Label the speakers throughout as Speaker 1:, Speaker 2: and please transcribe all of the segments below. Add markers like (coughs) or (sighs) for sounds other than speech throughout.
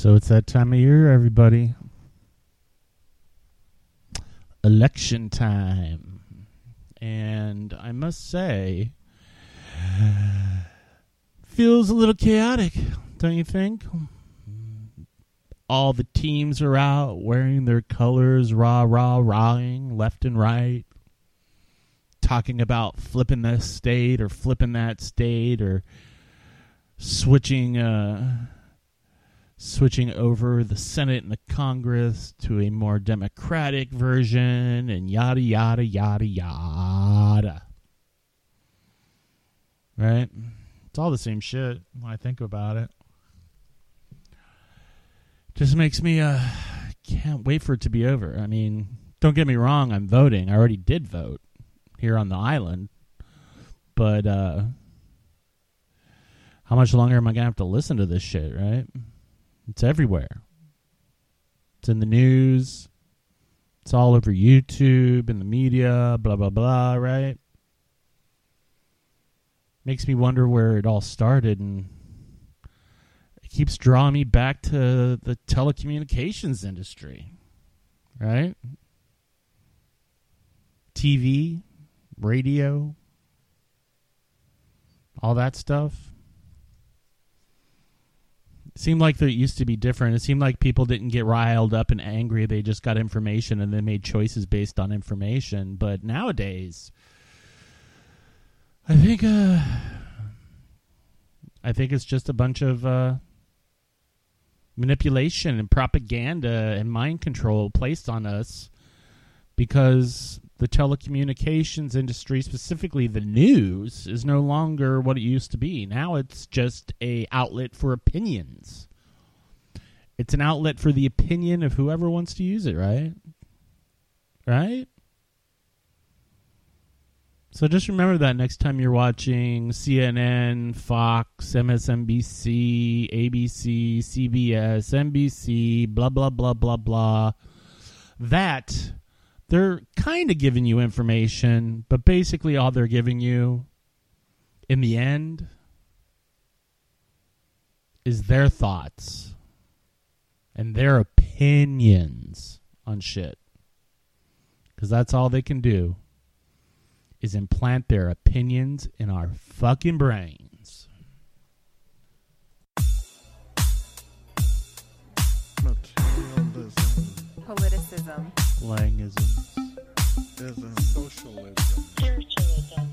Speaker 1: So it's that time of year, everybody. Election time. And I must say, feels a little chaotic, don't you think? All the teams are out wearing their colors, rah, rah, rahing left and right, talking about flipping this state or flipping that state or switching. Uh, switching over the Senate and the Congress to a more democratic version and yada, yada, yada, yada. Right? It's all the same shit when I think about it. Just makes me, uh, can't wait for it to be over. I mean, don't get me wrong, I'm voting. I already did vote here on the island. But, uh, how much longer am I going to have to listen to this shit, right? It's everywhere. It's in the news. It's all over YouTube and the media, blah, blah, blah, right? Makes me wonder where it all started and it keeps drawing me back to the telecommunications industry, right? TV, radio, all that stuff seemed like it used to be different. It seemed like people didn't get riled up and angry. They just got information and they made choices based on information. But nowadays, I think uh, I think it's just a bunch of uh, manipulation and propaganda and mind control placed on us because the telecommunications industry, specifically the news, is no longer what it used to be. Now it's just a outlet for opinions. It's an outlet for the opinion of whoever wants to use it, right? Right? So just remember that next time you're watching CNN, Fox, MSNBC, ABC, CBS, NBC, blah blah blah blah blah. That they're kind of giving you information, but basically all they're giving you in the end is their thoughts and their opinions on shit. Because that's all they can do is implant their opinions in our fucking brains.
Speaker 2: Politicism.
Speaker 1: Langisms.
Speaker 3: Socialism.
Speaker 4: Spiritualism.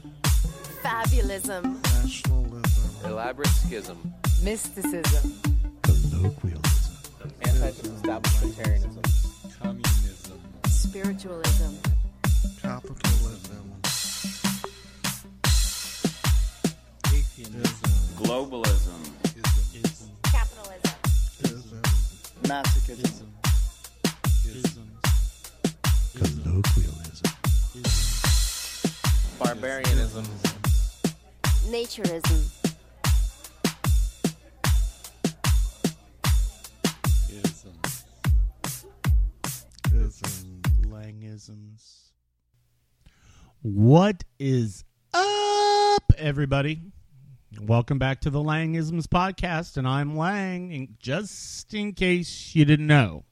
Speaker 2: Fabulism.
Speaker 3: Nationalism.
Speaker 5: Elaborate schism.
Speaker 2: Mysticism.
Speaker 1: Colloquialism.
Speaker 5: Anti-establishmentarianism.
Speaker 3: Communism.
Speaker 2: Spiritualism.
Speaker 3: Capitalism. Atheism.
Speaker 5: Globalism.
Speaker 3: Ism.
Speaker 4: Capitalism.
Speaker 3: Ism.
Speaker 6: Masochism.
Speaker 5: Barbarianism.
Speaker 2: Naturism.
Speaker 3: Ism. Ism.
Speaker 1: Langisms. What is up, everybody? Welcome back to the Langisms podcast, and I'm Lang, and just in case you didn't know.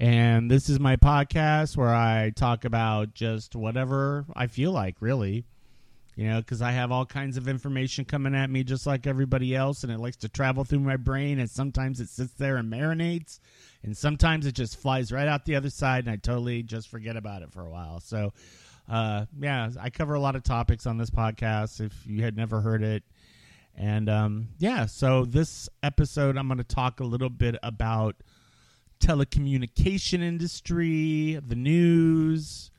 Speaker 1: And this is my podcast where I talk about just whatever I feel like, really. You know, because I have all kinds of information coming at me just like everybody else, and it likes to travel through my brain, and sometimes it sits there and marinates, and sometimes it just flies right out the other side, and I totally just forget about it for a while. So, uh, yeah, I cover a lot of topics on this podcast if you had never heard it. And um, yeah, so this episode, I'm going to talk a little bit about telecommunication industry, the news,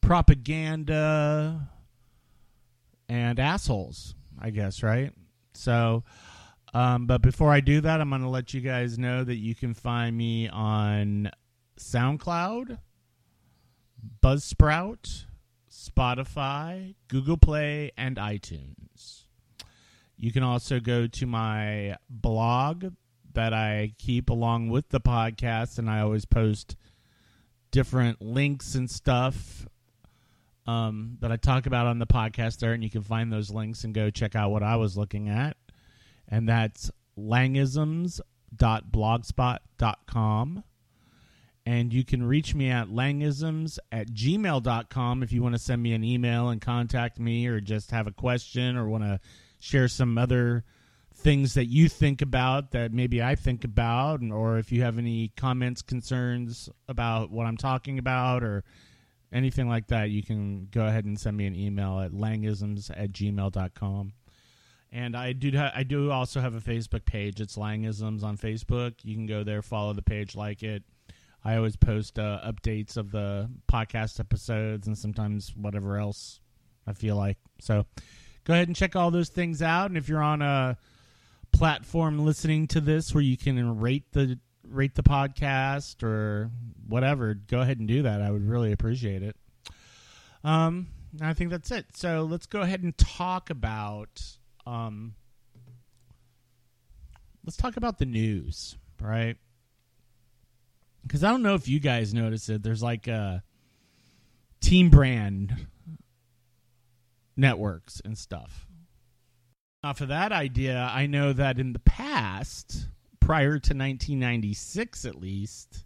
Speaker 1: propaganda, and assholes, I guess, right? So, um, but before I do that, I'm going to let you guys know that you can find me on SoundCloud, Buzzsprout, Spotify, Google Play, and iTunes. You can also go to my blog that I keep along with the podcast, and I always post different links and stuff um, that I talk about on the podcast there, and you can find those links and go check out what I was looking at. And that's langisms langisms.blogspot.com. And you can reach me at langisms at gmail.com if you want to send me an email and contact me or just have a question or want to share some other things that you think about that maybe I think about, or if you have any comments, concerns about what I'm talking about, or anything like that, you can go ahead and send me an email at langisms at gmail.com. And I do ha- I do also have a Facebook page. It's Langisms on Facebook. You can go there, follow the page, like it. I always post uh, updates of the podcast episodes and sometimes whatever else I feel like. So go ahead and check all those things out. And if you're on a platform listening to this where you can rate the rate the podcast or whatever, go ahead and do that. I would really appreciate it. Um, I think that's it. So let's go ahead and talk about um, let's talk about the news, right? Because I don't know if you guys notice it. There's like a team brand networks and stuff. Off of that idea, I know that in the past, prior to 1996 at least,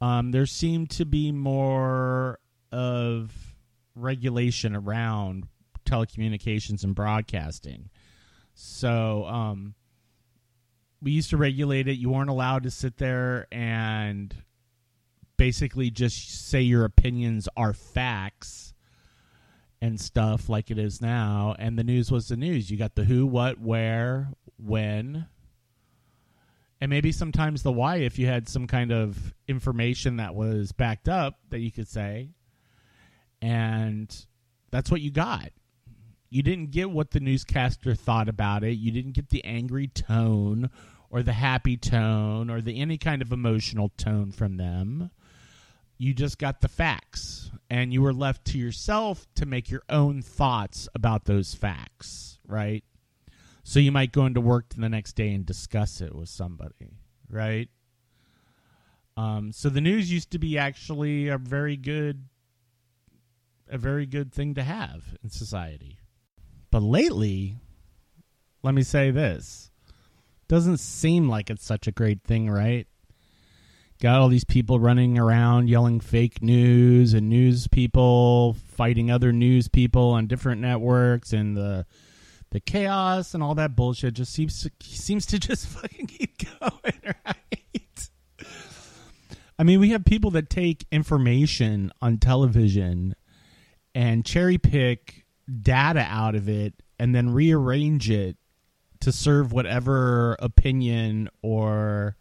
Speaker 1: um, there seemed to be more of regulation around telecommunications and broadcasting. So um, we used to regulate it. You weren't allowed to sit there and basically just say your opinions are facts and stuff like it is now. And the news was the news. You got the who, what, where, when, and maybe sometimes the why if you had some kind of information that was backed up that you could say. And that's what you got. You didn't get what the newscaster thought about it. You didn't get the angry tone or the happy tone or the any kind of emotional tone from them. You just got the facts and you were left to yourself to make your own thoughts about those facts, right? So you might go into work the next day and discuss it with somebody, right? Um, so the news used to be actually a very good a very good thing to have in society. But lately, let me say this. Doesn't seem like it's such a great thing, right? Got all these people running around yelling fake news and news people fighting other news people on different networks and the the chaos and all that bullshit just seems to, seems to just (laughs) fucking keep going, (laughs) right? I mean, we have people that take information on television and cherry pick data out of it and then rearrange it to serve whatever opinion or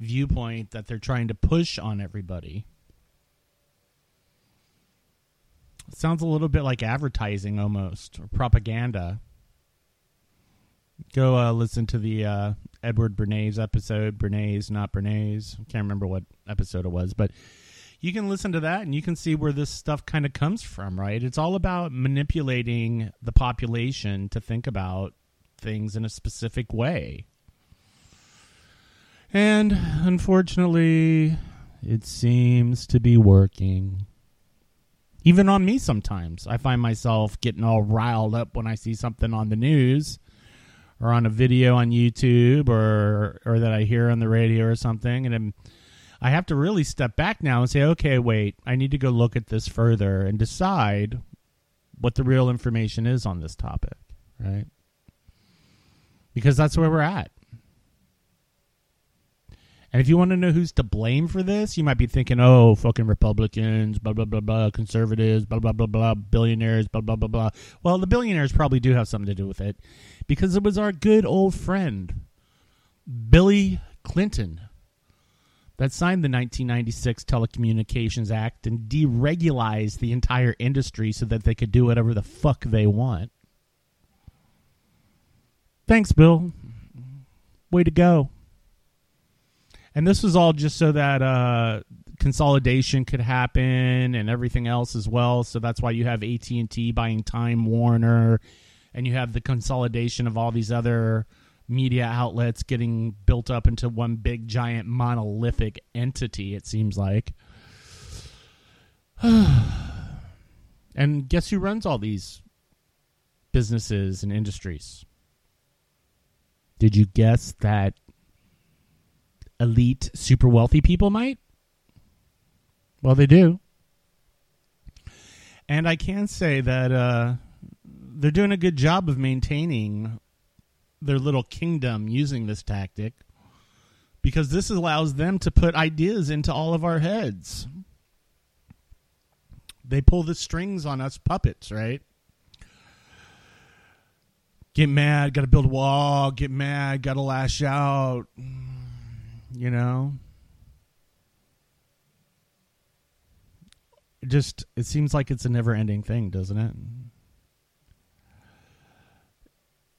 Speaker 1: viewpoint that they're trying to push on everybody. It sounds a little bit like advertising almost or propaganda. Go uh, listen to the uh, Edward Bernays episode. Bernays, not Bernays. I can't remember what episode it was, but you can listen to that and you can see where this stuff kind of comes from, right? It's all about manipulating the population to think about things in a specific way. And unfortunately, it seems to be working. Even on me sometimes. I find myself getting all riled up when I see something on the news or on a video on YouTube or or that I hear on the radio or something and I'm, I have to really step back now and say, "Okay, wait. I need to go look at this further and decide what the real information is on this topic." Right? Because that's where we're at. And if you want to know who's to blame for this, you might be thinking, oh, fucking Republicans, blah, blah, blah, blah, conservatives, blah, blah, blah, blah, billionaires, blah, blah, blah, blah. Well, the billionaires probably do have something to do with it because it was our good old friend, Billy Clinton, that signed the 1996 Telecommunications Act and deregularized the entire industry so that they could do whatever the fuck they want. Thanks, Bill. Way to go. And this was all just so that uh, consolidation could happen and everything else as well. So that's why you have AT and T buying Time Warner, and you have the consolidation of all these other media outlets getting built up into one big giant monolithic entity. It seems like. (sighs) and guess who runs all these businesses and industries? Did you guess that elite, super wealthy people might. Well, they do. And I can say that uh, they're doing a good job of maintaining their little kingdom using this tactic because this allows them to put ideas into all of our heads. They pull the strings on us puppets, right? Get mad, got to build a wall, get mad, got to lash out, you know? It just it seems like it's a never-ending thing, doesn't it?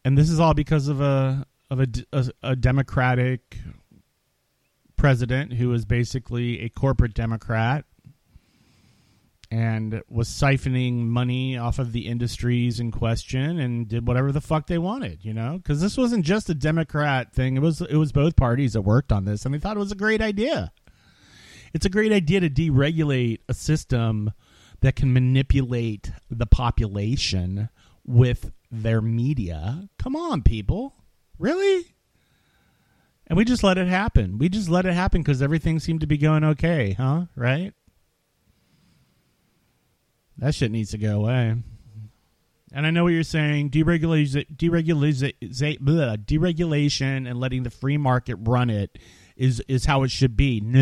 Speaker 1: And this is all because of a of a, a, a democratic president who is basically a corporate democrat and was siphoning money off of the industries in question and did whatever the fuck they wanted, you know? Cuz this wasn't just a democrat thing. It was it was both parties that worked on this and they thought it was a great idea. It's a great idea to deregulate a system that can manipulate the population with their media. Come on, people. Really? And we just let it happen. We just let it happen because everything seemed to be going okay, huh? Right? That shit needs to go away. And I know what you're saying. Deregulation, deregulation, deregulation, and letting the free market run it is is how it should be. No,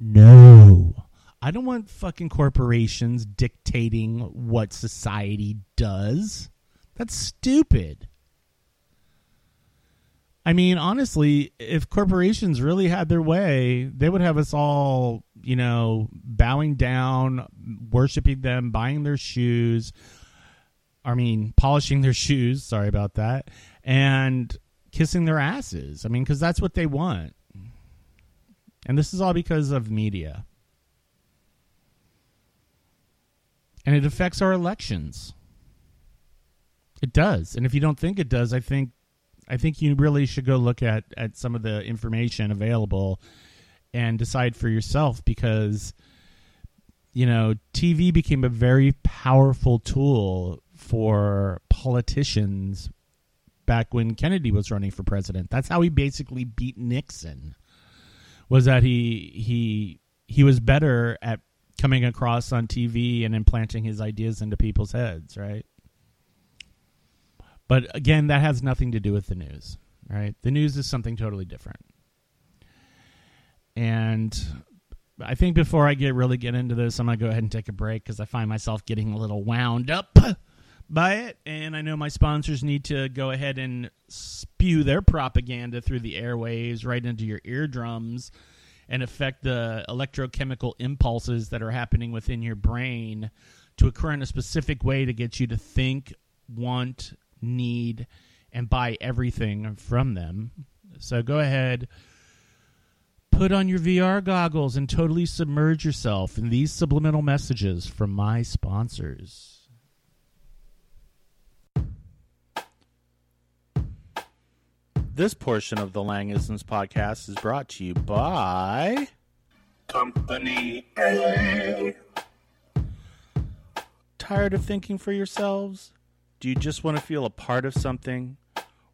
Speaker 1: no. I don't want fucking corporations dictating what society does. That's stupid. I mean, honestly, if corporations really had their way, they would have us all, you know, bowing down, worshiping them, buying their shoes. I mean, polishing their (laughs) shoes. Sorry about that. And kissing their asses. I mean, because that's what they want. And this is all because of media. And it affects our elections. It does. And if you don't think it does, I think I think you really should go look at at some of the information available and decide for yourself because you know, TV became a very powerful tool for politicians back when Kennedy was running for president. That's how he basically beat Nixon. Was that he he he was better at coming across on TV and implanting his ideas into people's heads, right? But again, that has nothing to do with the news, right? The news is something totally different. And I think before I get really get into this, I'm gonna go ahead and take a break because I find myself getting a little wound up (coughs) by it, and I know my sponsors need to go ahead and spew their propaganda through the airwaves right into your eardrums and affect the electrochemical impulses that are happening within your brain to occur in a specific way to get you to think, want, need, and buy everything from them. So go ahead, put on your VR goggles, and totally submerge yourself in these subliminal messages from my sponsors. This portion of the Langisms podcast is brought to you by
Speaker 3: Company A.
Speaker 1: Tired of thinking for yourselves? Do you just want to feel a part of something?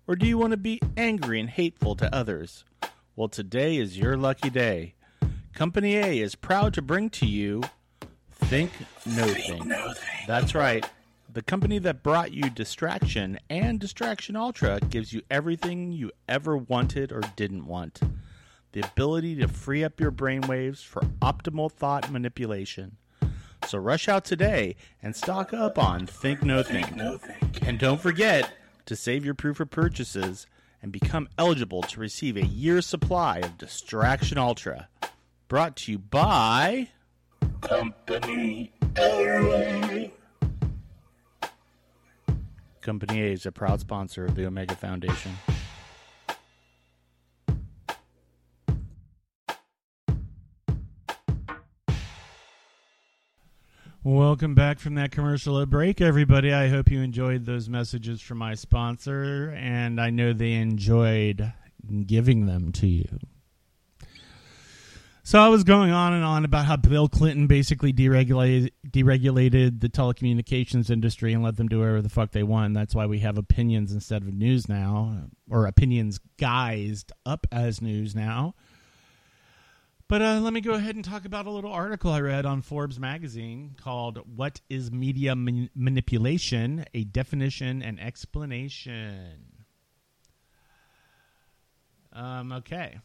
Speaker 1: Or do you want to be angry and hateful to others? Well, today is your lucky day. Company A is proud to bring to you Think No Thing. That's right. The company that brought you Distraction and Distraction Ultra gives you everything you ever wanted or didn't want. The ability to free up your brainwaves for optimal thought manipulation. So rush out today and stock up on Think No Think, And don't forget to save your proof of purchases and become eligible to receive a year's supply of Distraction Ultra. Brought to you by
Speaker 3: Company A.
Speaker 1: Company A is a proud sponsor of the Omega Foundation. Welcome back from that commercial break, everybody. I hope you enjoyed those messages from my sponsor, and I know they enjoyed giving them to you. So I was going on and on about how Bill Clinton basically deregulated deregulated the telecommunications industry and let them do whatever the fuck they want. That's why we have opinions instead of news now, or opinions guised up as news now. But uh, let me go ahead and talk about a little article I read on Forbes magazine called "What Is Media Man- Manipulation: A Definition and Explanation." Um, okay.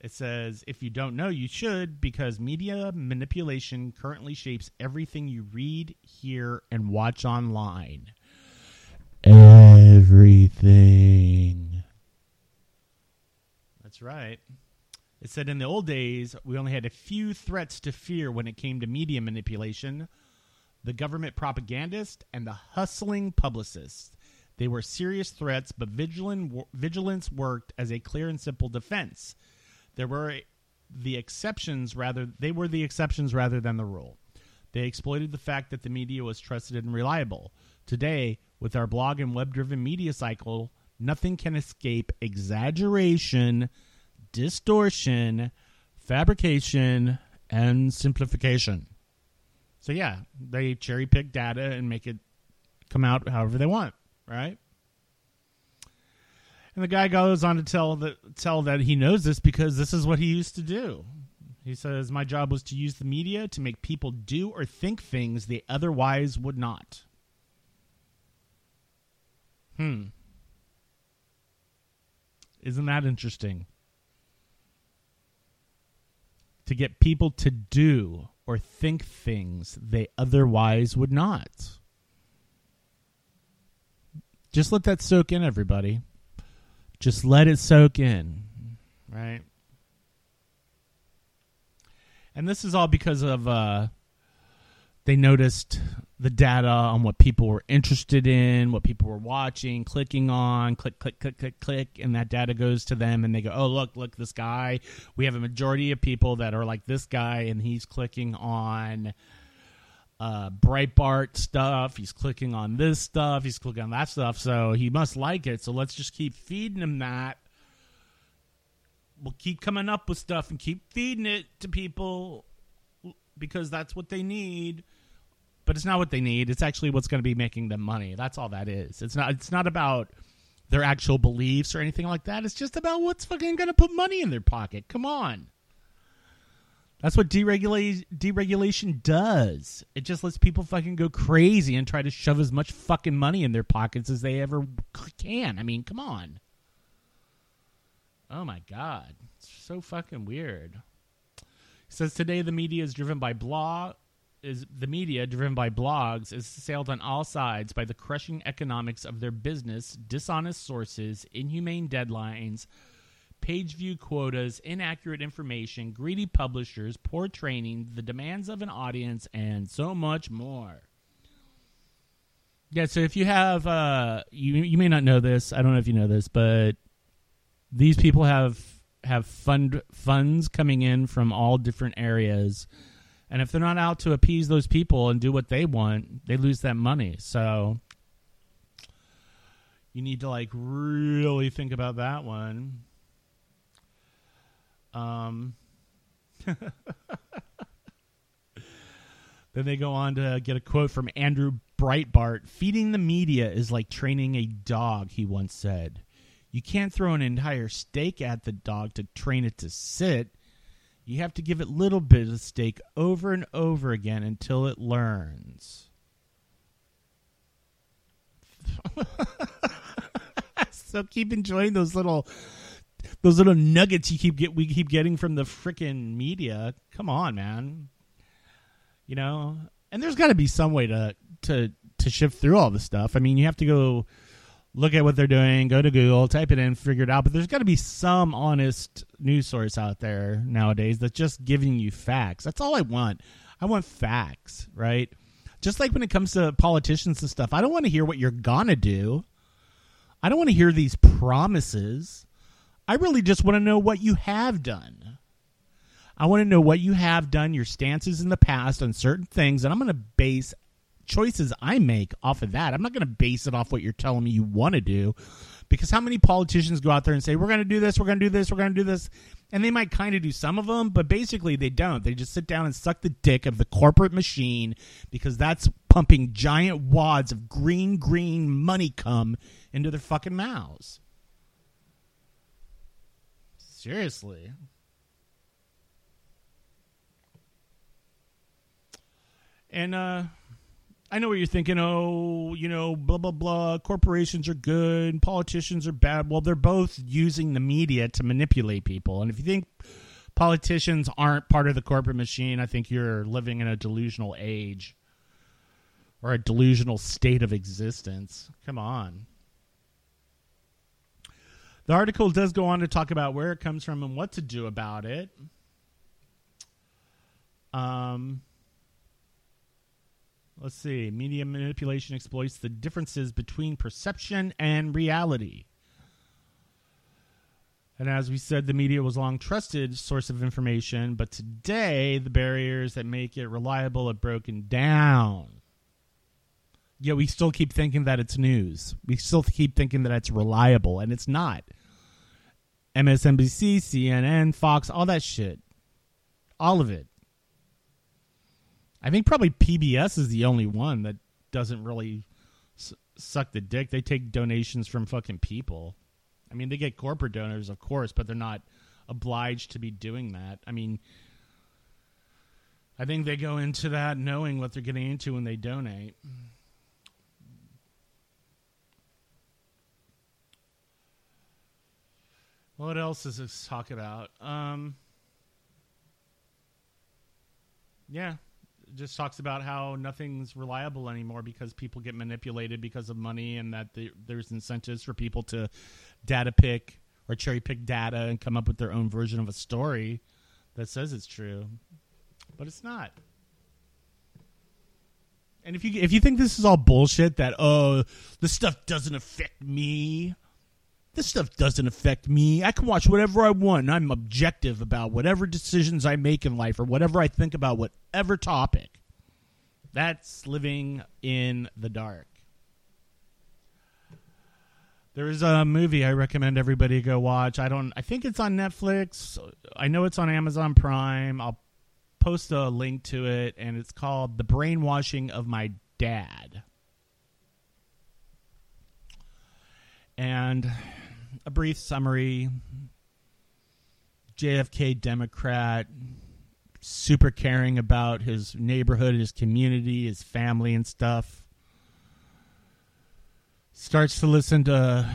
Speaker 1: It says, if you don't know, you should, because media manipulation currently shapes everything you read, hear, and watch online. Everything. That's right. It said in the old days, we only had a few threats to fear when it came to media manipulation the government propagandist and the hustling publicist. They were serious threats, but vigilance worked as a clear and simple defense. There were the exceptions rather they were the exceptions rather than the rule. They exploited the fact that the media was trusted and reliable. Today, with our blog and web-driven media cycle, nothing can escape exaggeration, distortion, fabrication, and simplification. So yeah, they cherry pick data and make it come out however they want, right? And the guy goes on to tell that tell that he knows this because this is what he used to do. He says, "My job was to use the media to make people do or think things they otherwise would not." Hmm. Isn't that interesting? To get people to do or think things they otherwise would not. Just let that soak in, everybody. Just let it soak in, right? And this is all because of uh, they noticed the data on what people were interested in, what people were watching, clicking on, click, click, click, click, click, and that data goes to them, and they go, "Oh, look, look, this guy." We have a majority of people that are like this guy, and he's clicking on uh, Breitbart stuff. He's clicking on this stuff. He's clicking on that stuff. So he must like it. So let's just keep feeding him that. We'll keep coming up with stuff and keep feeding it to people because that's what they need. But it's not what they need. It's actually what's going to be making them money. That's all that is. It's not. It's not about their actual beliefs or anything like that. It's just about what's fucking going to put money in their pocket. Come on. That's what deregulation deregulation does. It just lets people fucking go crazy and try to shove as much fucking money in their pockets as they ever can. I mean, come on. Oh my god. It's so fucking weird. Says today the media is driven by blog is the media driven by blogs is assailed on all sides by the crushing economics of their business, dishonest sources, inhumane deadlines, page view quotas, inaccurate information, greedy publishers, poor training, the demands of an audience, and so much more. Yeah, so if you have uh you you may not know this, I don't know if you know this, but these people have have fund funds coming in from all different areas. And if they're not out to appease those people and do what they want, they lose that money. So you need to like really think about that one. Um, (laughs) then they go on to get a quote from Andrew Breitbart Feeding the media is like training a dog, he once said. You can't throw an entire steak at the dog to train it to sit. You have to give it little bits of steak over and over again until it learns. (laughs) so keep enjoying those little those little nuggets you keep get we keep getting from the freaking media. Come on, man. You know, and there's got to be some way to to to shift through all this stuff. I mean, you have to go look at what they're doing, go to Google, type it in, figure it out. But there's got to be some honest news source out there nowadays that's just giving you facts. That's all I want. I want facts, right? Just like when it comes to politicians and stuff, I don't want to hear what you're gonna do. I don't want to hear these promises. I really just want to know what you have done. I want to know what you have done, your stances in the past on certain things, and I'm going to base choices I make off of that. I'm not going to base it off what you're telling me you want to do Because how many politicians go out there and say, we're going to do this, we're going to do this, we're going to do this? And they might kind of do some of them, but basically they don't. They just sit down and suck the dick of the corporate machine because that's pumping giant wads of green, green money cum into their fucking mouths. Seriously. And uh I know what you're thinking. Oh, you know, blah blah blah. Corporations are good, politicians are bad. Well, they're both using the media to manipulate people. And if you think politicians aren't part of the corporate machine, I think you're living in a delusional age or a delusional state of existence. Come on. The article does go on to talk about where it comes from and what to do about it. Um, let's see. Media manipulation exploits the differences between perception and reality. And as we said, the media was a long trusted source of information, but today the barriers that make it reliable have broken down. Yet we still keep thinking that it's news. We still keep thinking that it's reliable, and it's not. MSNBC, CNN, Fox, all that shit. All of it. I think probably PBS is the only one that doesn't really s- suck the dick. They take donations from fucking people. I mean, they get corporate donors, of course, but they're not obliged to be doing that. I mean, I think they go into that knowing what they're getting into when they donate. What else is this talk about? Um, yeah, just talks about how nothing's reliable anymore because people get manipulated because of money, and that the, there's incentives for people to data pick or cherry pick data and come up with their own version of a story that says it's true, but it's not. And if you if you think this is all bullshit, that oh, the stuff doesn't affect me, this stuff doesn't affect me. I can watch whatever I want. I'm objective about whatever decisions I make in life or whatever I think about whatever topic. That's living in the dark. There is a movie I recommend everybody go watch. I don't I think it's on Netflix. I know it's on Amazon Prime. I'll post a link to it and it's called The Brainwashing of My Dad. And a brief summary JFK Democrat, super caring about his neighborhood, his community, his family, and stuff. Starts to listen to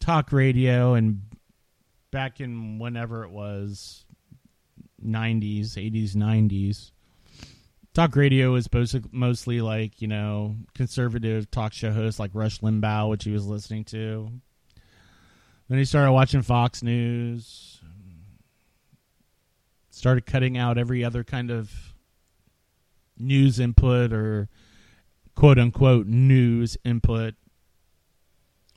Speaker 1: talk radio, and back in whenever it was 90s, 80s, 90s. Talk radio was mostly like, you know, conservative talk show hosts like Rush Limbaugh, which he was listening to. Then he started watching Fox News. Started cutting out every other kind of news input or quote unquote news input.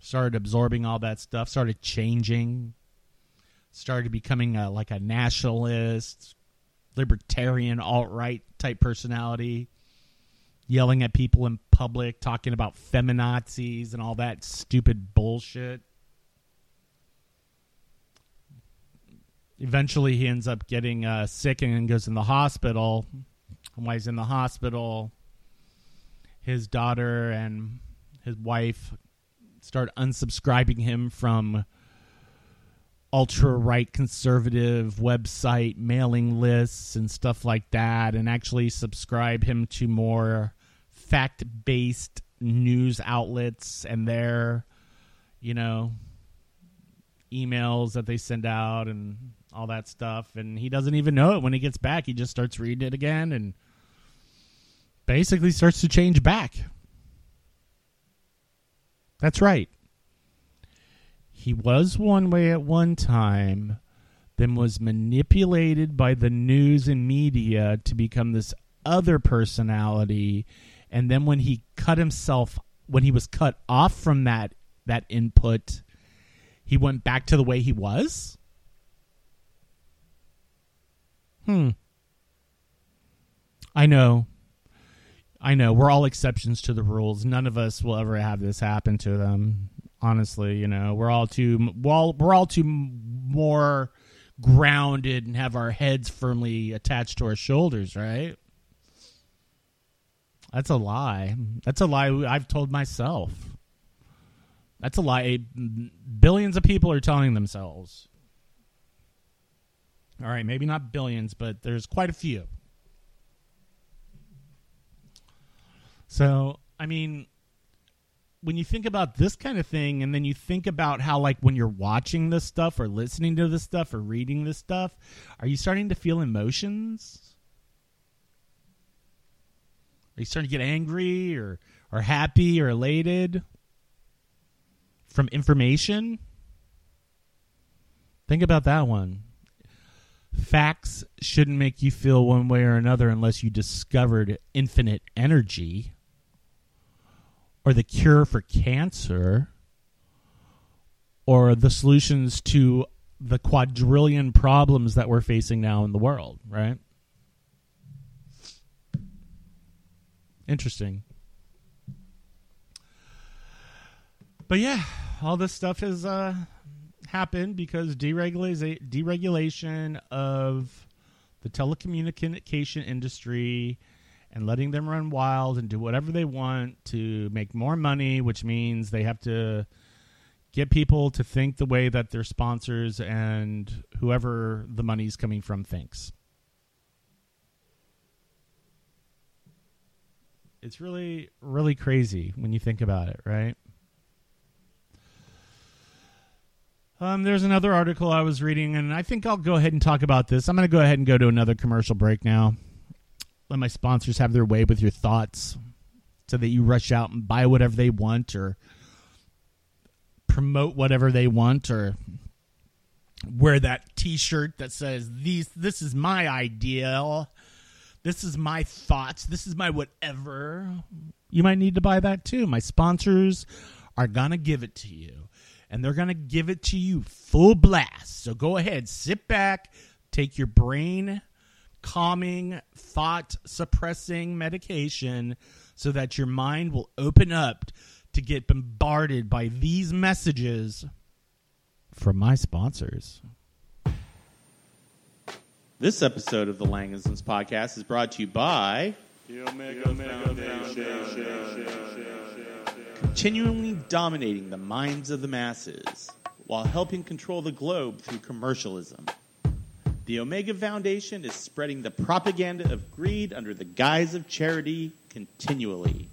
Speaker 1: Started absorbing all that stuff. Started changing. Started becoming a, like a nationalist, libertarian, alt right type personality. Yelling at people in public, talking about feminazis and all that stupid bullshit. Eventually he ends up getting uh, sick and goes in the hospital. And while he's in the hospital, his daughter and his wife start unsubscribing him from ultra right conservative website mailing lists and stuff like that, and actually subscribe him to more fact based news outlets and their, you know, emails that they send out and all that stuff. And he doesn't even know it when he gets back. He just starts reading it again and basically starts to change back. That's right. He was one way at one time, then was manipulated by the news and media to become this other personality. And then when he cut himself, when he was cut off from that that input, he went back to the way he was. Hmm. I know. I know. We're all exceptions to the rules. None of us will ever have this happen to them. Honestly, you know, we're all too well, we're all too more grounded and have our heads firmly attached to our shoulders, right? That's a lie. That's a lie I've told myself. That's a lie billions of people are telling themselves. All right, maybe not billions, but there's quite a few. So, I mean, when you think about this kind of thing, and then you think about how, like, when you're watching this stuff or listening to this stuff or reading this stuff, are you starting to feel emotions? Are you starting to get angry or, or happy or elated from information? Think about that one. Facts shouldn't make you feel one way or another unless you discovered infinite energy or the cure for cancer or the solutions to the quadrillion problems that we're facing now in the world, right? Interesting. But yeah, all this stuff is uh, happened because deregulation deregulation of the telecommunication industry and letting them run wild and do whatever they want to make more money, which means they have to get people to think the way that their sponsors and whoever the money's coming from thinks. It's really, really crazy when you think about it, right? Um, there's another article I was reading, and I think I'll go ahead and talk about this. I'm going to go ahead and go to another commercial break now. Let my sponsors have their way with your thoughts so that you rush out and buy whatever they want or promote whatever they want or wear that t-shirt that says these this is my ideal this is my thoughts. This is my whatever. You might need to buy that too. My sponsors are gonna give it to you and they're gonna give it to you full blast so go ahead sit back take your brain calming thought suppressing medication so that your mind will open up to get bombarded by these messages from my sponsors. This episode of the Langisms podcast is brought to you by continually dominating the minds of the masses while helping control the globe through commercialism. The Omega Foundation is spreading the propaganda of greed under the guise of charity continually.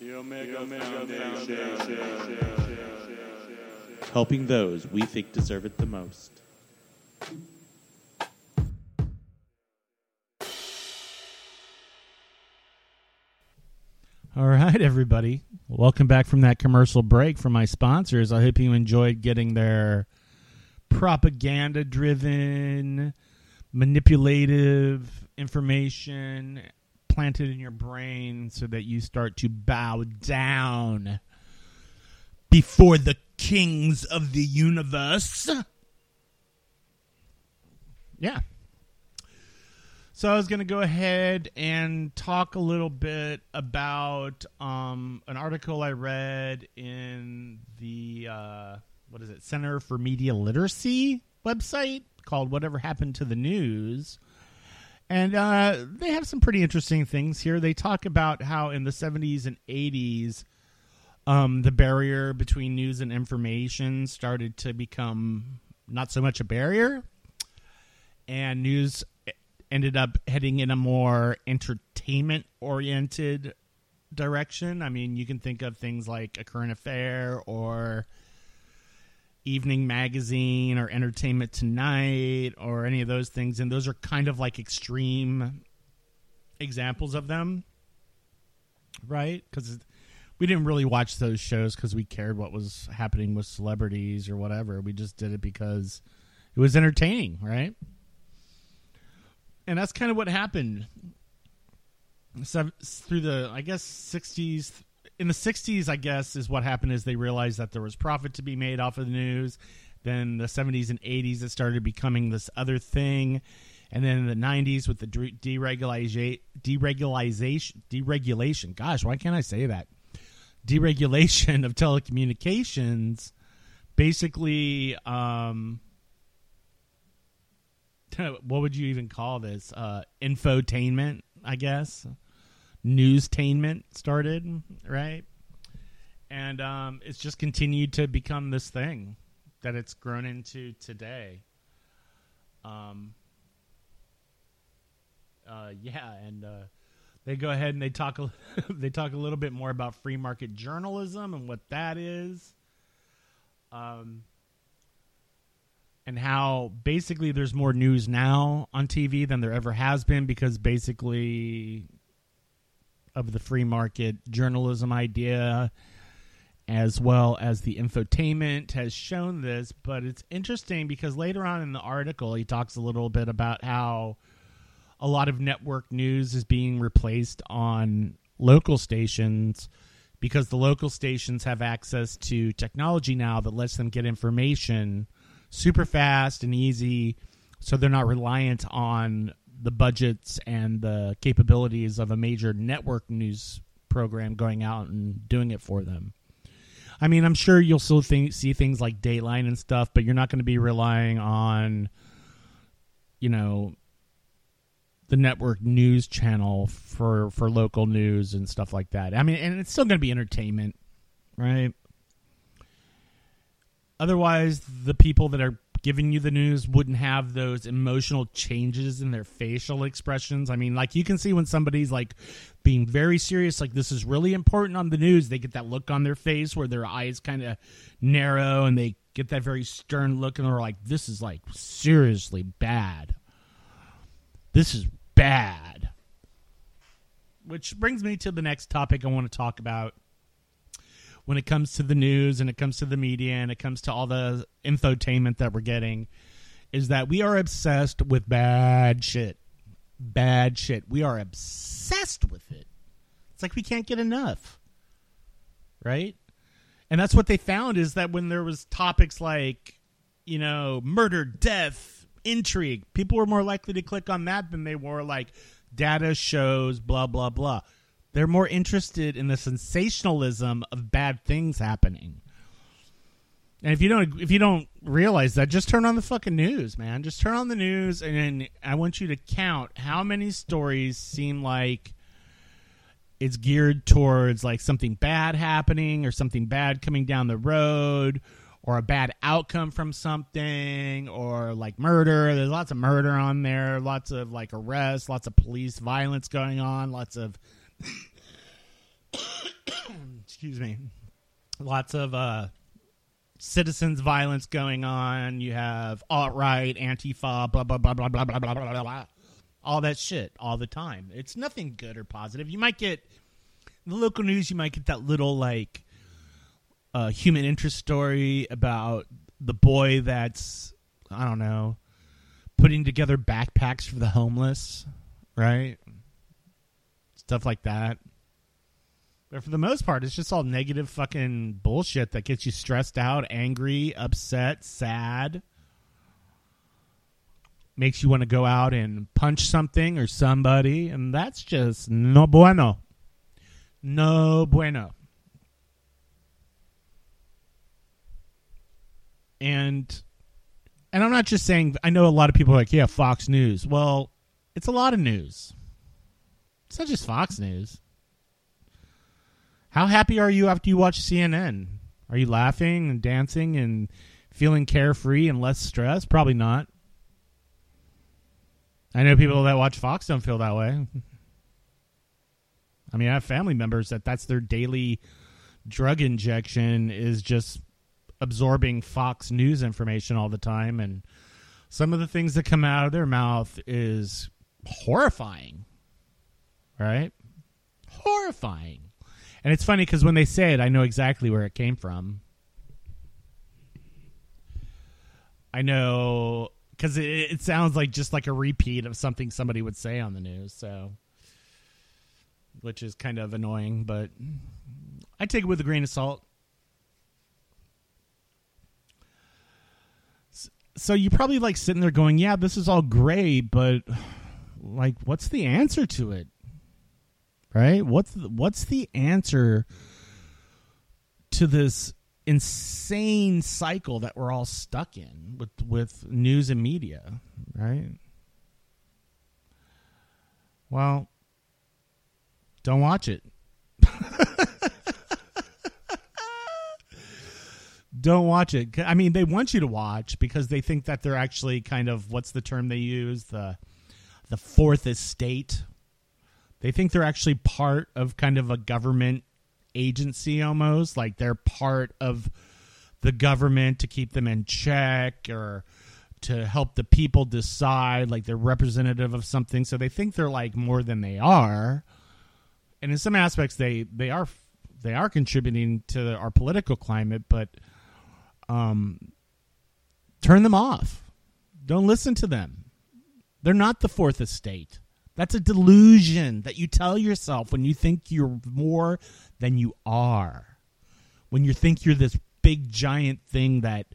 Speaker 1: the Omega Foundation Helping those we think deserve it the most. All right, everybody. Welcome back from that commercial break from my sponsors. I hope you enjoyed getting their propaganda driven, manipulative information planted in your brain so that you start to bow down before the kings of the universe. Yeah. So I was going to go ahead and talk a little bit about um, an article I read in the uh, what is it Center for Media Literacy website called "Whatever Happened to the News," and uh, they have some pretty interesting things here. They talk about how in the '70s and '80s, um, the barrier between news and information started to become not so much a barrier, and news ended up heading in a more entertainment oriented direction. I mean, you can think of things like a current affair or evening magazine or entertainment tonight or any of those things and those are kind of like extreme examples of them right? Because we didn't really watch those shows because we cared what was happening with celebrities or whatever. We just did it because it was entertaining right and that's kind of what happened. Through the i guess 60s in the 60s i guess is what happened is they realized that there was profit to be made off of the news. Then the 70s and 80s it started becoming this other thing. And then in the 90s with the deregulation deregulation deregulation gosh why can't i say that? Deregulation of telecommunications basically um what would you even call this? Uh infotainment i guess. Newstainment started right? And um it's just continued to become this thing that it's grown into today. Um uh yeah and uh they go ahead and they talk a, (laughs) they talk a little bit more about free market journalism and what that is. Um and how basically there's more news now on TV than there ever has been because basically of the free market journalism idea as well as the infotainment has shown this. But it's interesting because later on in the article he talks a little bit about how a lot of network news is being replaced on local stations because the local stations have access to technology now that lets them get information super fast and easy so they're not reliant on the budgets and the capabilities of a major network news program going out and doing it for them. I mean, I'm sure you'll still think, see things like Dateline and stuff, but you're not going to be relying on, you know, the network news channel for for local news and stuff like that. I mean, and it's still going to be entertainment, right? Otherwise, the people that are giving you the news wouldn't have those emotional changes in their facial expressions. I mean, like you can see when somebody's like being very serious, like this is really important on the news, they get that look on their face where their eyes kind of narrow and they get that very stern look and they're like, this is like seriously bad. This is bad. Which brings me to the next topic I want to talk about when it comes to the news and it comes to the media and it comes to all the infotainment that we're getting is that we are obsessed with bad shit. Bad shit. We are obsessed with it. It's like we can't get enough. Right? And that's what they found is that when there was topics like, you know, murder, death, intrigue, people were more likely to click on that than they were like data shows blah blah blah. They're more interested in the sensationalism of bad things happening. And if you don't if you don't realize that, just turn on the fucking news, man. Just turn on the news and then I want you to count how many stories seem like it's geared towards like something bad happening or something bad coming down the road or a bad outcome from something or like murder. There's lots of murder on there, lots of like arrests, lots of police violence going on, lots of (coughs) excuse me, lots of uh, citizens violence going on. You have alt right, antifa, blah blah blah blah blah blah blah blah blah. All that shit all the time. It's nothing good or positive. You might get the local news. You might get that little like uh, human interest story about the boy that's I don't know putting together backpacks for the homeless, right? Stuff like that. But for the most part, it's just all negative fucking bullshit that gets you stressed out, angry, upset, sad. Makes you want to go out and punch something or somebody, and that's just no bueno. No bueno. And and I'm not just saying I know a lot of people are like, yeah, Fox News. Well, it's a lot of news. It's not just Fox News. How happy are you after you watch CNN? Are you laughing and dancing and feeling carefree and less stressed? Probably not. I know people that watch Fox don't feel that way. I mean, I have family members that that's their daily drug injection is just absorbing Fox News information all the time and some of the things that come out of their mouth is horrifying. Right? Horrifying. And it's funny because when they say it, I know exactly where it came from. I know because it, it sounds like just like a repeat of something somebody would say on the news. So, which is kind of annoying, but I take it with a grain of salt. So you probably like sitting there going, "Yeah, this is all great, but like, what's the answer to it?" Right? What's the, what's the answer to this insane cycle that we're all stuck in with with news and media, right? Well, don't watch it. (laughs) don't watch it. I mean, they want you to watch because they think that they're actually kind of what's the term they use the the fourth estate. They think they're actually part of kind of a government agency almost, like they're part of the government to keep them in check or to help the people decide like they're representative of something. So they think they're like more than they are. And in some aspects they they are they are contributing to our political climate but um turn them off. Don't listen to them. They're not the fourth estate that's a delusion that you tell yourself when you think you're more than you are when you think you're this big giant thing that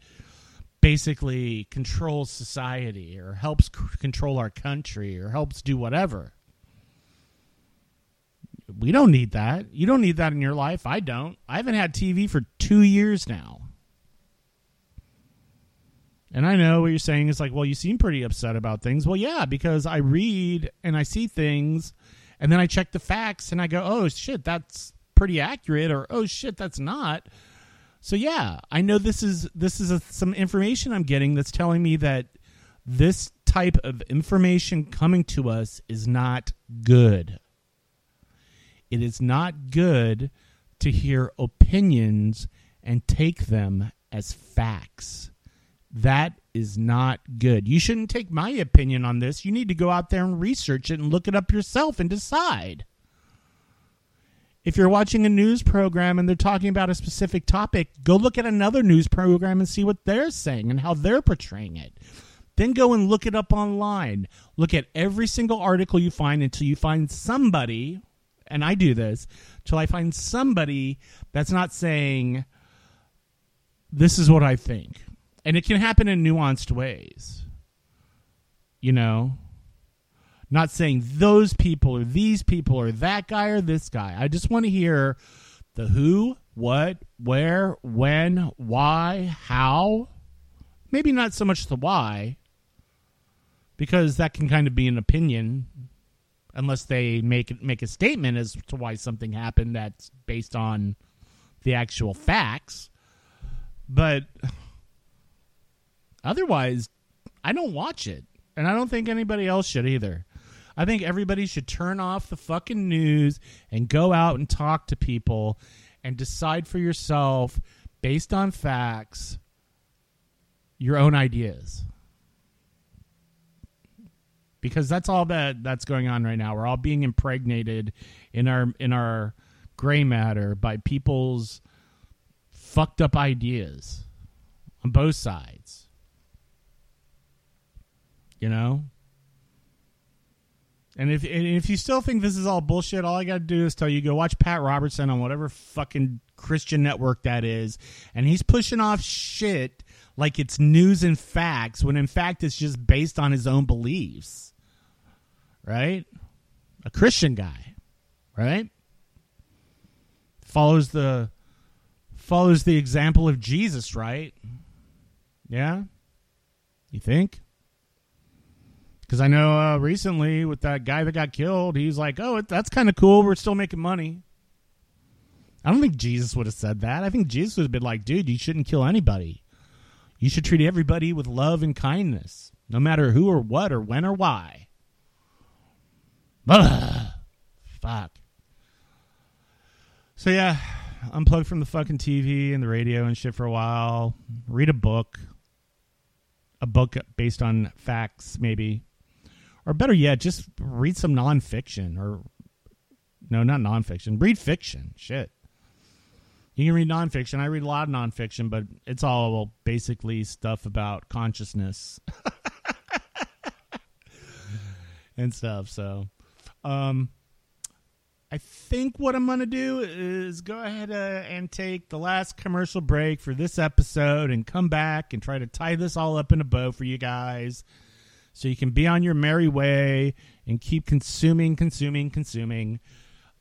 Speaker 1: basically controls society or helps c- control our country or helps do whatever. We don't need that. You don't need that in your life. I don't. I haven't had TV for two years now. And I know what you're saying is like, well, you seem pretty upset about things. Well, yeah, because I read and I see things and then I check the facts and I go, oh, shit, that's pretty accurate or oh, shit, that's not. So yeah, I know this is this is a, some information I'm getting that's telling me that this type of information coming to us is not good. It is not good to hear opinions and take them as facts. That is not good. You shouldn't take my opinion on this. You need to go out there and research it and look it up yourself and decide if you're watching a news program and they're talking about a specific topic, go look at another news program and see what they're saying and how they're portraying it. Then go and look it up online. Look at every single article you find until you find somebody, and I do this, till I find somebody that's not saying, this is what I think. And it can happen in nuanced ways. You know? Not saying those people or these people or that guy or this guy. I just want to hear the who, what, where, when, why, how. Maybe not so much the why, because that can kind of be an opinion, unless they make make a statement as to why something happened that's based on the actual facts. But otherwise, I don't watch it, and I don't think anybody else should either. I think everybody should turn off the fucking news and go out and talk to people and decide for yourself based on facts your own ideas. Because that's all that that's going on right now. We're all being impregnated in our in our gray matter by people's fucked up ideas on both sides. You know? And if and if you still think this is all bullshit, all I got to do is tell you go watch Pat Robertson on whatever fucking Christian network that is, and he's pushing off shit like it's news and facts when in fact it's just based on his own beliefs. Right? A Christian guy, right? Follows the follows the example of Jesus, right? Yeah? You think? Because I know uh, recently with that guy that got killed, he's like, "Oh, that's kind of cool. We're still making money." I don't think Jesus would have said that. I think Jesus would have been like, "Dude, you shouldn't kill anybody. You should treat everybody with love and kindness, no matter who or what or when or why." Ugh. Fuck. So yeah, unplug from the fucking TV and the radio and shit for a while. Read a book. A book based on facts, maybe or better yet, just read some nonfiction or no, not nonfiction. Read fiction. Shit. You can read nonfiction. I read a lot of nonfiction, but it's all basically stuff about consciousness (laughs) and stuff. So, um, I think what I'm going to do is go ahead uh, and take the last commercial break for this episode and come back and try to tie this all up in a bow for you guys so you can be on your merry way and keep consuming, consuming, consuming.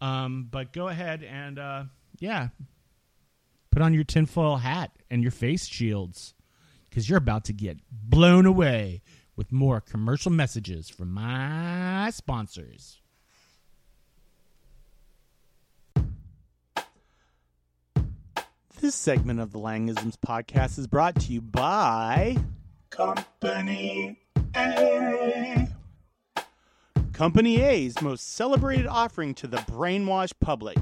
Speaker 1: Um, but go ahead and, uh, yeah, Put on your tinfoil hat and your face shields because you're about to get blown away with more commercial messages from my sponsors. This segment of the Langisms podcast is brought to you by
Speaker 3: Company A.
Speaker 1: Company A's most celebrated offering to the brainwashed public.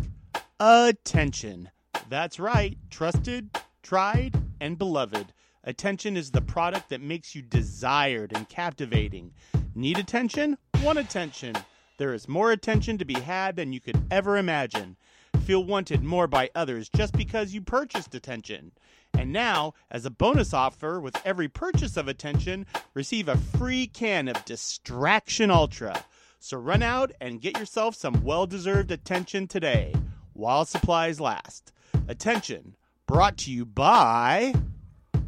Speaker 1: Attention. That's right, trusted, tried, and beloved. Attention is the product that makes you desired and captivating. Need attention? Want attention. There is more attention to be had than you could ever imagine. Feel wanted more by others just because you purchased attention. And now, as a bonus offer with every purchase of attention, receive a free can of Distraction Ultra. So run out and get yourself some well deserved attention today while supplies last. Attention brought to you by.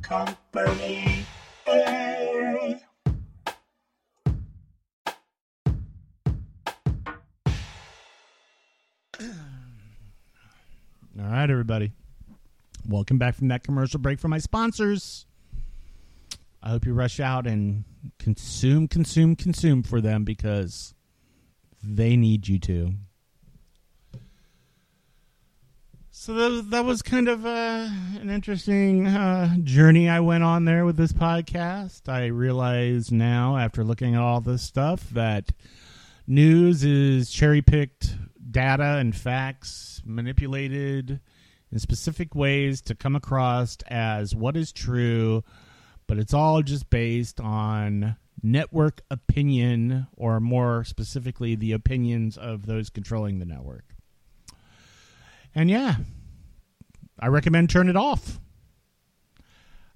Speaker 3: Company A. (clears throat)
Speaker 1: All right, everybody. Welcome back from that commercial break for my sponsors. I hope you rush out and consume, consume, consume for them because they need you to. So that that was kind of uh, an interesting uh, journey I went on there with this podcast. I realize now, after looking at all this stuff, that news is cherry picked data and facts manipulated in specific ways to come across as what is true, but it's all just based on network opinion, or more specifically, the opinions of those controlling the network. And yeah, I recommend turn it off.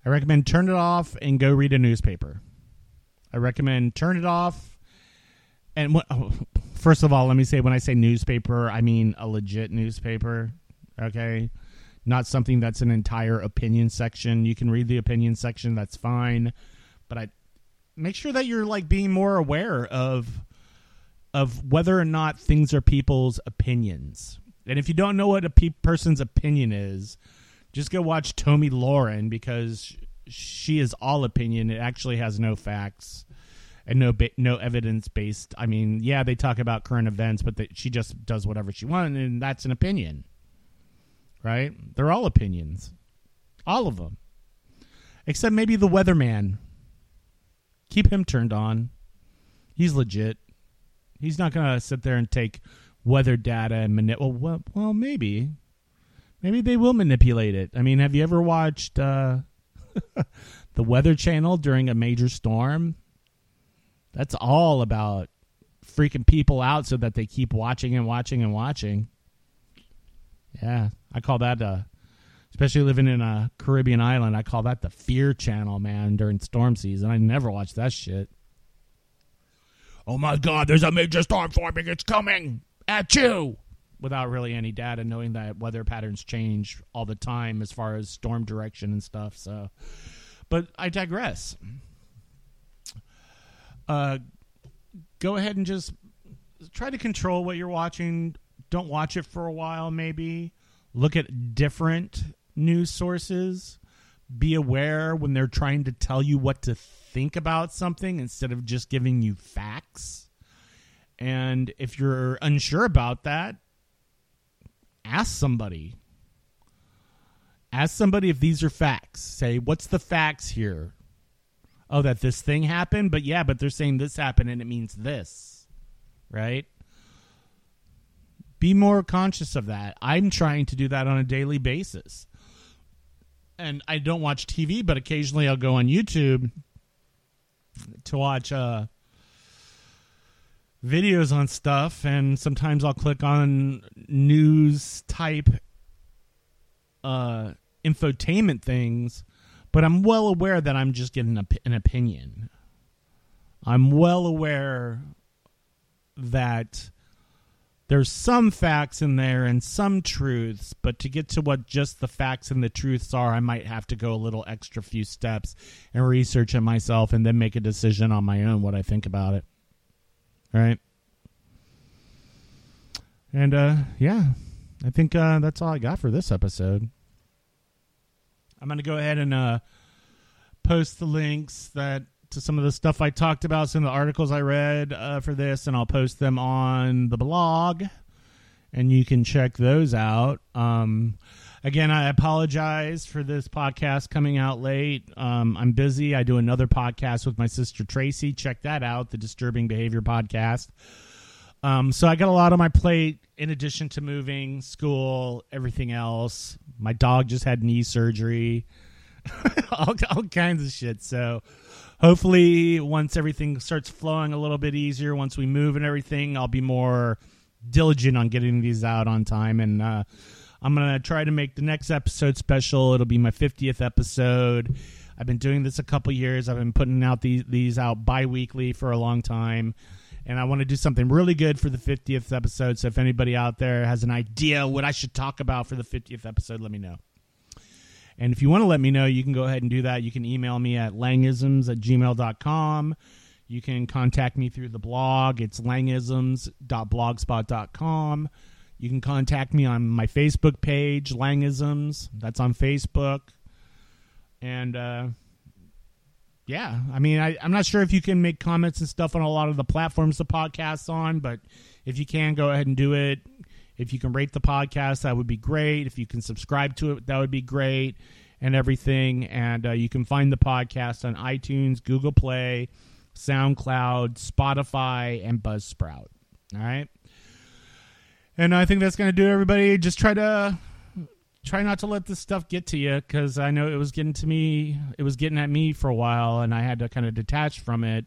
Speaker 1: I recommend turn it off and go read a newspaper. I recommend turn it off. And what, (laughs) oh, first of all, let me say when I say newspaper, I mean a legit newspaper. Okay, not something that's an entire opinion section. You can read the opinion section, that's fine, but I make sure that you're like being more aware of of whether or not things are people's opinions. And if you don't know what a pe- person's opinion is, just go watch Tomi Lahren because she is all opinion. It actually has no facts and no ba- no evidence based. I mean, yeah, they talk about current events, but they, she just does whatever she wants, and that's an opinion, right? They're all opinions, all of them, except maybe the weatherman. Keep him turned on. He's legit. He's not gonna sit there and take weather data and manipulate. Well, well, maybe, maybe they will manipulate it. I mean, have you ever watched uh, (laughs) the Weather Channel during a major storm? That's all about freaking people out so that they keep watching and watching and watching. Yeah, I call that uh especially living in a Caribbean island, I call that the fear channel, man, during storm season. I never watch that shit. Oh my god, there's a major storm forming. It's coming at you. Without really any data knowing that weather patterns change all the time as far as storm direction and stuff. So, but I digress uh, go ahead and just try to control what you're watching. Don't watch it for a while, maybe. Look at different news sources. Be aware when they're trying to tell you what to think about something instead of just giving you facts. And if you're unsure about that, ask somebody. Ask somebody if these are facts. Say, what's the facts here? Oh that this thing happened? But yeah but they're saying this happened and it means this right? Be more conscious of that. I'm trying to do that on a daily basis. And i don't watch tv but occasionally i'll go on youtube to watch uh videos on stuff. And sometimes i'll click on news type uh infotainment things but I'm well aware that I'm just getting an opinion. I'm well aware that there's some facts in there and some truths, but to get to what just the facts and the truths are, I might have to go a little extra few steps and research it myself and then make a decision on my own what I think about it. Right? And uh yeah, I think uh that's all I got for this episode. I'm going to go ahead and uh, post the links that to some of the stuff I talked about, some of the articles I read uh, for this, and I'll post them on the blog, and you can check those out. Um, again, I apologize for this podcast coming out late. Um, I'm busy. I do another podcast with my sister Tracy. Check that out, the Disturbing Behavior podcast. Um, so I got a lot on my plate in addition to moving, school, everything else. My dog just had knee surgery, (laughs) all, all kinds of shit. So hopefully, once everything starts flowing a little bit easier, once we move and everything, I'll be more diligent on getting these out on time. And uh, I'm going to try to make the next episode special. It'll be my 50th episode. I've been doing this a couple years. I've been putting out these, these out bi weekly for a long time and I want to do something really good for the 50th episode. So if anybody out there has an idea what I should talk about for the 50th episode, let me know. And if you want to let me know, you can go ahead and do that. You can email me at langisms at gmail.com. You can contact me through the blog. It's langisms.blogspot.com. You can contact me on my Facebook page, Langisms. That's on Facebook. And, uh, yeah, I mean, I, I'm not sure if you can make comments and stuff on a lot of the platforms the podcast's on, but if you can, go ahead and do it. If you can rate the podcast, that would be great. If you can subscribe to it, that would be great, and everything. And uh, you can find the podcast on iTunes, Google Play, SoundCloud, Spotify, and Buzzsprout. All right. And I think that's going to do it, everybody. Just try to try not to let this stuff get to you because I know it was getting to me. It was getting at me for a while, and I had to kind of detach from it.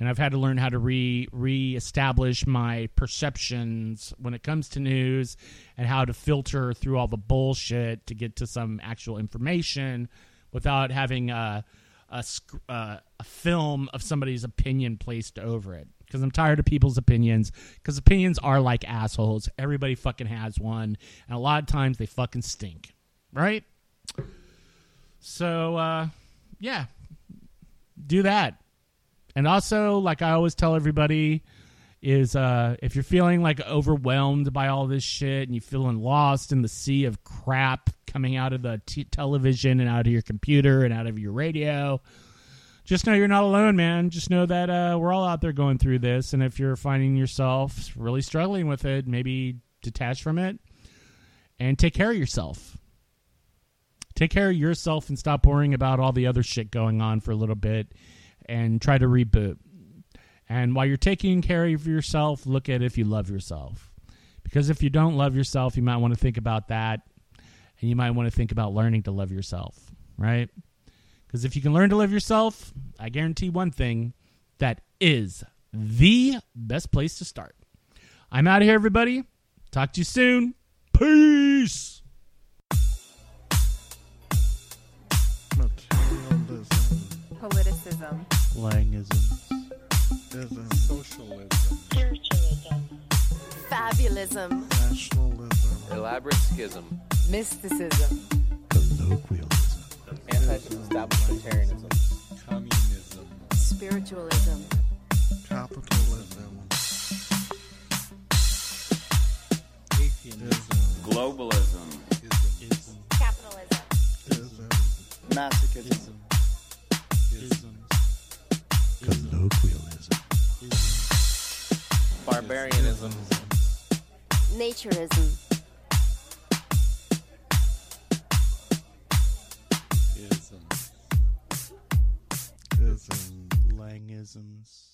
Speaker 1: And I've had to learn how to re reestablish my perceptions when it comes to news, and how to filter through all the bullshit to get to some actual information without having a a, uh, a film of somebody's opinion placed over it. Because I'm tired of people's opinions. Because opinions are like assholes. Everybody fucking has one, and a lot of times they fucking stink, right? So, uh, yeah, do that. And also, like I always tell everybody, is uh, if you're feeling like overwhelmed by all this shit and you're feeling lost in the sea of crap coming out of the t- television and out of your computer and out of your radio, just know you're not alone, man. Just know that uh, we're all out there going through this. And if you're finding yourself really struggling with it, maybe detach from it and take care of yourself. Take care of yourself and stop worrying about all the other shit going on for a little bit and try to reboot. And while you're taking care of yourself, look at if you love yourself. Because if you don't love yourself, you might want to think about that. And you might want to think about learning to love yourself, right? Because if you can learn to love yourself, I guarantee one thing that is the best place to start. I'm out of here, everybody. Talk to you soon. Peace.
Speaker 6: Materialism.
Speaker 2: Politicism.
Speaker 1: Langism.
Speaker 6: Ism.
Speaker 3: Socialism.
Speaker 4: Spiritualism.
Speaker 2: Fabulism.
Speaker 6: Nationalism.
Speaker 5: Elaborate schism.
Speaker 2: Mysticism.
Speaker 1: Colloquialism.
Speaker 5: Anti-establishmentarianism.
Speaker 3: Communism.
Speaker 2: Spiritualism.
Speaker 6: Capitalism.
Speaker 3: Atheism.
Speaker 5: Globalism.
Speaker 3: Ism.
Speaker 4: Capitalism.
Speaker 6: Ism. Masochism.
Speaker 3: Ism.
Speaker 1: Colloquialism.
Speaker 5: Barbarianism.
Speaker 2: Naturism.
Speaker 3: Ism.
Speaker 6: Ism.
Speaker 1: Langisms.